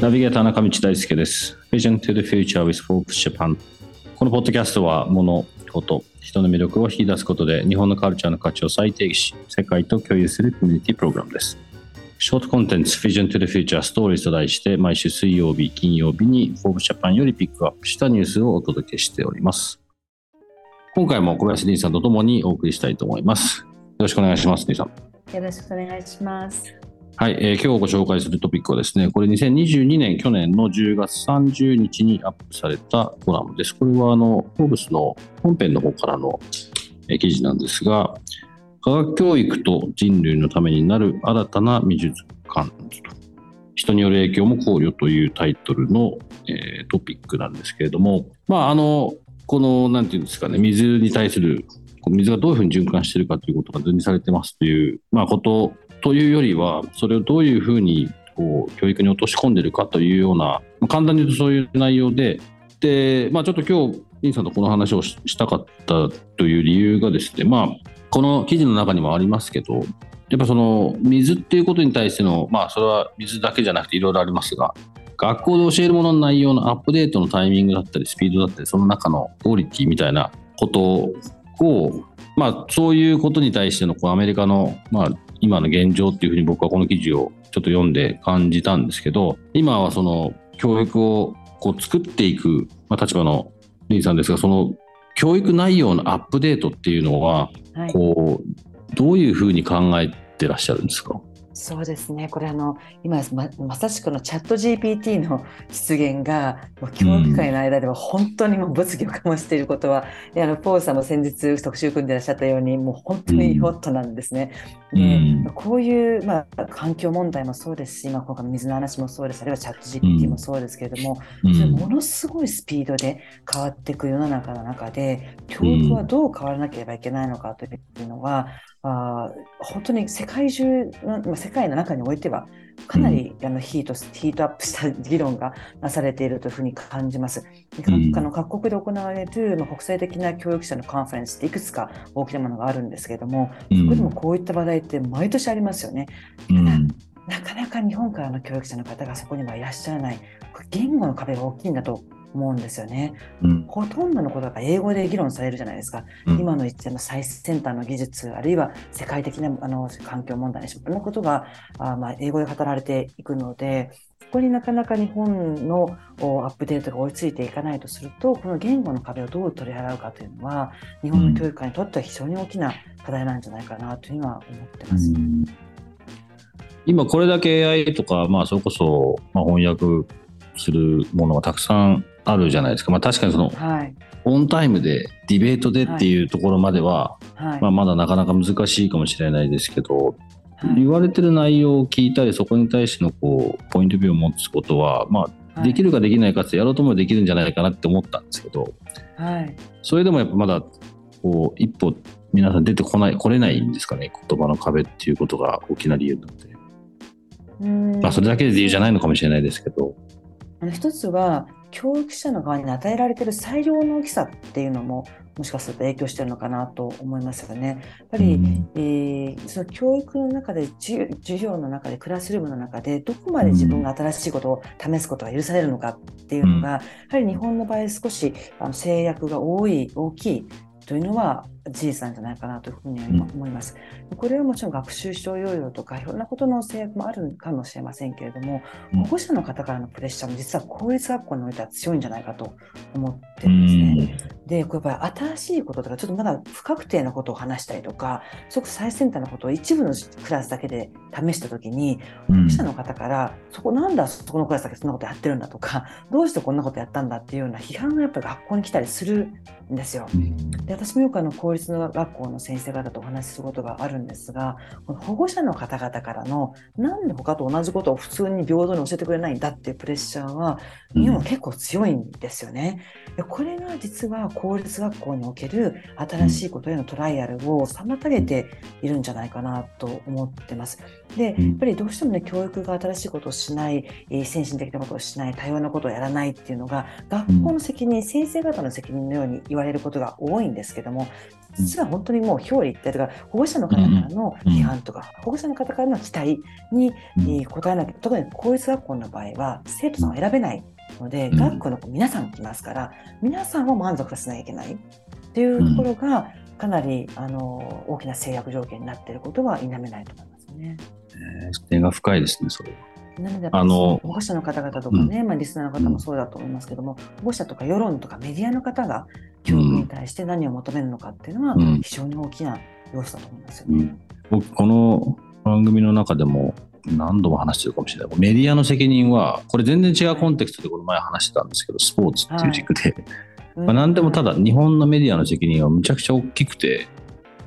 ナビゲーター中道大輔です。Vision to the Future with Forbes Japan。このポッドキャストは物、こと、人の魅力を引き出すことで日本のカルチャーの価値を再定義し、世界と共有するコミュニティプログラムです。ショートコンテンツ Vision to the Future Stories と題して毎週水曜日、金曜日に Forbes Japan よりピックアップしたニュースをお届けしております。今回も小林凛さんとともにお送りしたいと思います。よろしくお願いします、凛さん。よろしくお願いします。はい、えー、今日ご紹介するトピックはですね、これ2022年去年の10月30日にアップされたコラムです。これはあの、フォーブスの本編の方からの、えー、記事なんですが、科学教育と人類のためになる新たな未術観と人による影響も考慮というタイトルの、えー、トピックなんですけれども、まあ、あの、この、なんていうんですかね、水に対する、水がどういうふうに循環しているかということが図にされてますという、まあ、ことというよりはそれをどういうふうにこう教育に落とし込んでるかというような、まあ、簡単に言うとそういう内容でで、まあ、ちょっと今日リンさんとこの話をしたかったという理由がですね、まあ、この記事の中にもありますけどやっぱその水っていうことに対してのまあそれは水だけじゃなくていろいろありますが学校で教えるものの内容のアップデートのタイミングだったりスピードだったりその中のクオリティみたいなことをまあそういうことに対してのこうアメリカのまあ今の現状っていうふうに僕はこの記事をちょっと読んで感じたんですけど今はその教育をこう作っていく、まあ、立場のリンさんですがその教育内容のアップデートっていうのは、こうどういうふうに考えてらっしゃるんですか？そうですね、これあの、今ま、まさしくのチャット GPT の出現が、もう教育界の間では本当にもう物議を醸していることは、うん、あのポーさんも先日特集組んでいらっしゃったように、もう本当にホットなんですね。うん、でこういう、まあ、環境問題もそうですし、今今回の水の話もそうです、あるいはチャット GPT もそうですけれども、うん、それものすごいスピードで変わっていく世の中の中で、教育はどう変わらなければいけないのかというのは、あ本当に世界中の、世界の中においてはかなり、うん、あのヒートヒートアップした議論がなされているというふうに感じます。うん、各各国で行われる、まあ、国際的な教育者のカンファレンスっていくつか大きなものがあるんですけれども、うん、そこでもこういった話題って毎年ありますよね。ただなかなか日本からの教育者の方がそこにはいらっしゃらない、言語の壁が大きいんだと思うんですよね。うん、ほとんどのことが英語で議論されるじゃないですか。うん、今の一の最先端の技術、あるいは世界的なあの環境問題にしろんなことがあ、まあ、英語で語られていくので、そこになかなか日本のアップデートが追いついていかないとすると、この言語の壁をどう取り払うかというのは、日本の教育界にとっては非常に大きな課題なんじゃないかなというのは思ってます。うん今これだけ AI とか、まあ、それこそ、まあ、翻訳するものがたくさんあるじゃないですか、まあ、確かにその、はい、オンタイムでディベートでっていうところまでは、はい、まあ、まだなかなか難しいかもしれないですけど、はい、言われてる内容を聞いたりそこに対してのこうポイントビューを持つことは、まあ、できるかできないかってやろうともできるんじゃないかなって思ったんですけど、はい、それでもやっぱまだこう一歩皆さん出てこない来れないんですかね言葉の壁っていうことが大きな理由なので。まあ、それだけで理由じゃないのかもしれないですけど。あの一つは教育者の側に与えられている裁量の大きさっていうのももしかすると影響してるのかなと思いますよね。やっぱり、うん、えー、その教育の中で授業の中でクラスルームの中でどこまで自分が新しいことを試すことが許されるのかっていうのが、やはり日本の場合少しあの制約が多い大きいというのは事実なんじゃないかなというふうに思います。これはもちろん学習指導要領とかいろんなことの制約もあるかもしれませんけれども、保護者の方からのプレッシャーも実は公立学校においては強いんじゃないかと思ってるんですね。うんで、これやっぱり新しいこととか、ちょっとまだ不確定なことを話したりとか、すごく最先端なことを一部のクラスだけで試したときに、うん保護者の方から、そこなんだ、そこのクラスだけそんなことやってるんだとか、どうしてこんなことやったんだっていうような批判がやっぱり学校に来たりするんですよ。うんで私もよくあの公立の学校の先生方とお話しすることがあるんですがこの保護者の方々からのなんで他と同じことを普通に平等に教えてくれないんだっていうプレッシャーは日本は結構強いんですよね。でこれが実は公立学校における新しいことへのトライアルを妨げているんじゃないかなと思ってます。でうん。やっぱりどうしてもね教育が新しいことをしない、えー先進的なことをしない多様なことをやらないっていうのが学校の責任、先生方の責任のように言われることが多いんですけども実は本当にもう表裏一体とか保護者の方からの批判とか、保護者の方からの期待に、えー応えなきゃ特に公立学校の場合は生徒さんを選べないので、の子皆さん来ますから皆さんを満足させなきゃいけないっていうところがかなりあの大きな制約条件になっていることは否めないと思いますね。えー視点が深いですね、それは。なのであの保護者の方々とかね、まあ、リスナーの方もそうだと思いますけども、保護者とか世論とかメディアの方が教育に対して何を求めるのかっていうのはうん非常に大きな要素だと思いますよね。うん僕、この番組の中でも何度も話してるかもしれない。メディアの責任は、これ全然違うコンテクストでこの前話してたんですけど、スポーツっていう軸で、まあ、何でもただ日本のメディアの責任はむちゃくちゃ大きくて、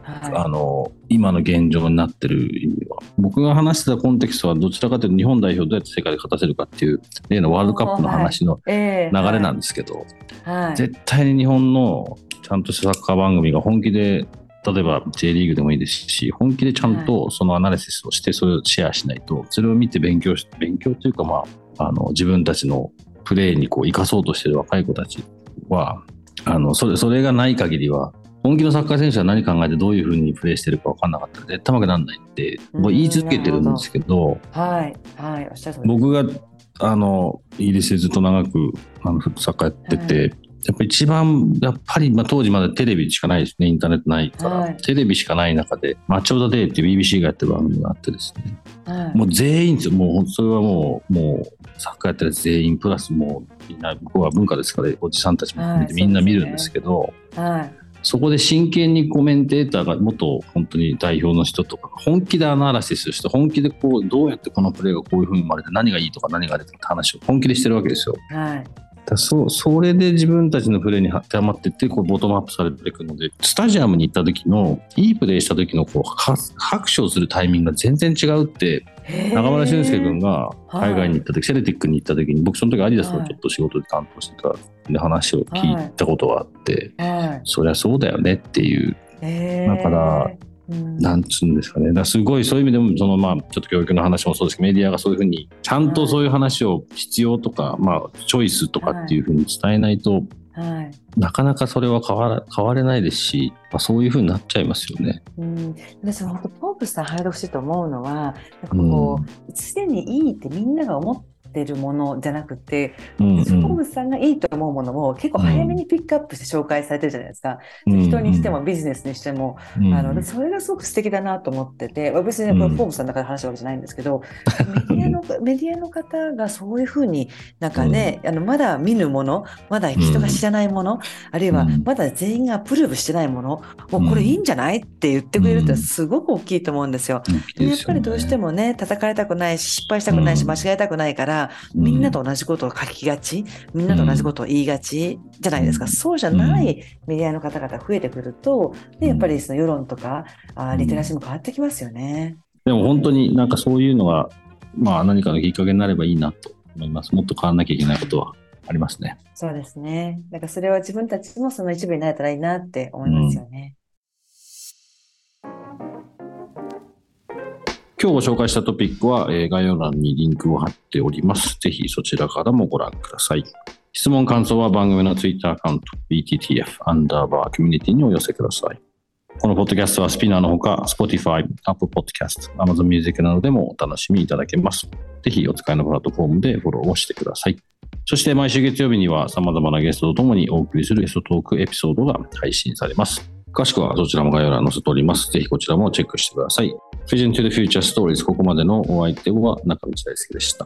はい。あの今の現状になってる意味は。僕が話してたコンテキストはどちらかというと日本代表どうやって世界で勝たせるかっていう例のワールドカップの話のええ。流れなんですけど、はい。絶対に日本のちゃんとしたサッカー番組が本気で例えば J リーグでもいいですし本気でちゃんとそのアナリシスをしてそれをシェアしないとそれを見て勉強し勉強というか、まあ、あの自分たちのプレーにこう生かそうとしてる若い子たちはあのそれそれがない限りは本気のサッカー選手は何考えてどういうふうにプレーしてるか分かんなかった。ら絶対負けなんないってもう言い続けてるんですけど、はいはい僕があのイギリスでずっと長くあのサッカーやってて、はいやっぱり一番やっぱり、まあ、当時まだテレビしかないですね。インターネットないから、はい。テレビしかない中で「マッチ・オブ・ザ・デイ」っていう BBC がやってる番組があってですね。はい。もう全員ですよ。もうそれはもうもうサッカーやってるやつ全員プラスもうみんな向こうは文化ですからおじさんたちも含めてはいみんな見るんですけど、はい。そこで真剣にコメンテーターが元本当に代表の人とか本気でアナラシスして本気でこうどうやってこのプレーがこういうふうに生まれて何がいいとか何が出てきた話を本気でしてるわけですよ。はいだそそれで自分たちのプレーに当てはまっていってこうボトムアップされていくのでスタジアムに行った時のいいプレーした時のこうは拍手をするタイミングが全然違うって中村俊輔君が海外に行った時、セルティックに行った時に僕その時アディダスのちょっと仕事で担当してたで話を聞いたことがあって、はい。そりゃそうだよねっていう。へだからうんなんつうんですかね。だすごいそういう意味でも、そのまあ、ちょっと教育の話もそうですけど、メディアがそういうふうに、ちゃんとそういう話を必要とか、まあ、チョイスとかっていうふうに伝えないと、はい。なかなかそれは変わら変われないですし、まあ、そういうふうになっちゃいますよね。うん、私本当ポープさん入ってほしいと思うのはなんかこうすで、にいいってみんなが思ってるものじゃなくて、うんうん。ポープさんがいいと思うものも結構早めにピックアップして紹介されてるじゃないですか、うん。人にしてもビジネスにしても、うんあのそれがすごく素敵だなと思ってて。別にねこれうん。フォーブさんの中で話したわけじゃないんですけど、メディアのメディアの方がそういうふうになんかね、あのまだ見ぬものまだ人が知らないもの、あるいはうん。まだ全員がアプローブしてないもの、もうこれいいんじゃないって言ってくれるってすごく大きいと思うんですよ。やっぱりどうしてもね叩かれたくないし失敗したくないしうん。間違えたくないから、みんなと同じことを書きがちみんなと同じことを言いがちじゃないですか、うん。そうじゃないメディアの方々増えてくると、でやっぱりその世論とかあーリテラシーも変わってきますよね。でも本当になんかそういうのが、まあ、何かのきっかけになればいいなと思います。もっと変わらなきゃいけないことはありますね。そうですね。なんかそれは自分たちもその一部になれたらいいなって思いますよね。今日ご紹介したトピックは、えー概要欄にリンクを貼っております。ぜひそちらからもご覧ください。質問、感想は番組の Twitter アカウント、BTTF アンダーバーコミュニティにお寄せください。このポッドキャストはスピナーのほか、Spotify、Apple Podcast、Amazon Music などでもお楽しみいただけます。ぜひお使いのプラットフォームでフォローをしてください。そして毎週月曜日には様々なゲストとともにお送りするゲストトークエピソードが配信されます。詳しくはそちらも概要欄に載せております。ぜひこちらもチェックしてください。Vision to the Future Stories ここまでのお相手は中道大輔でした。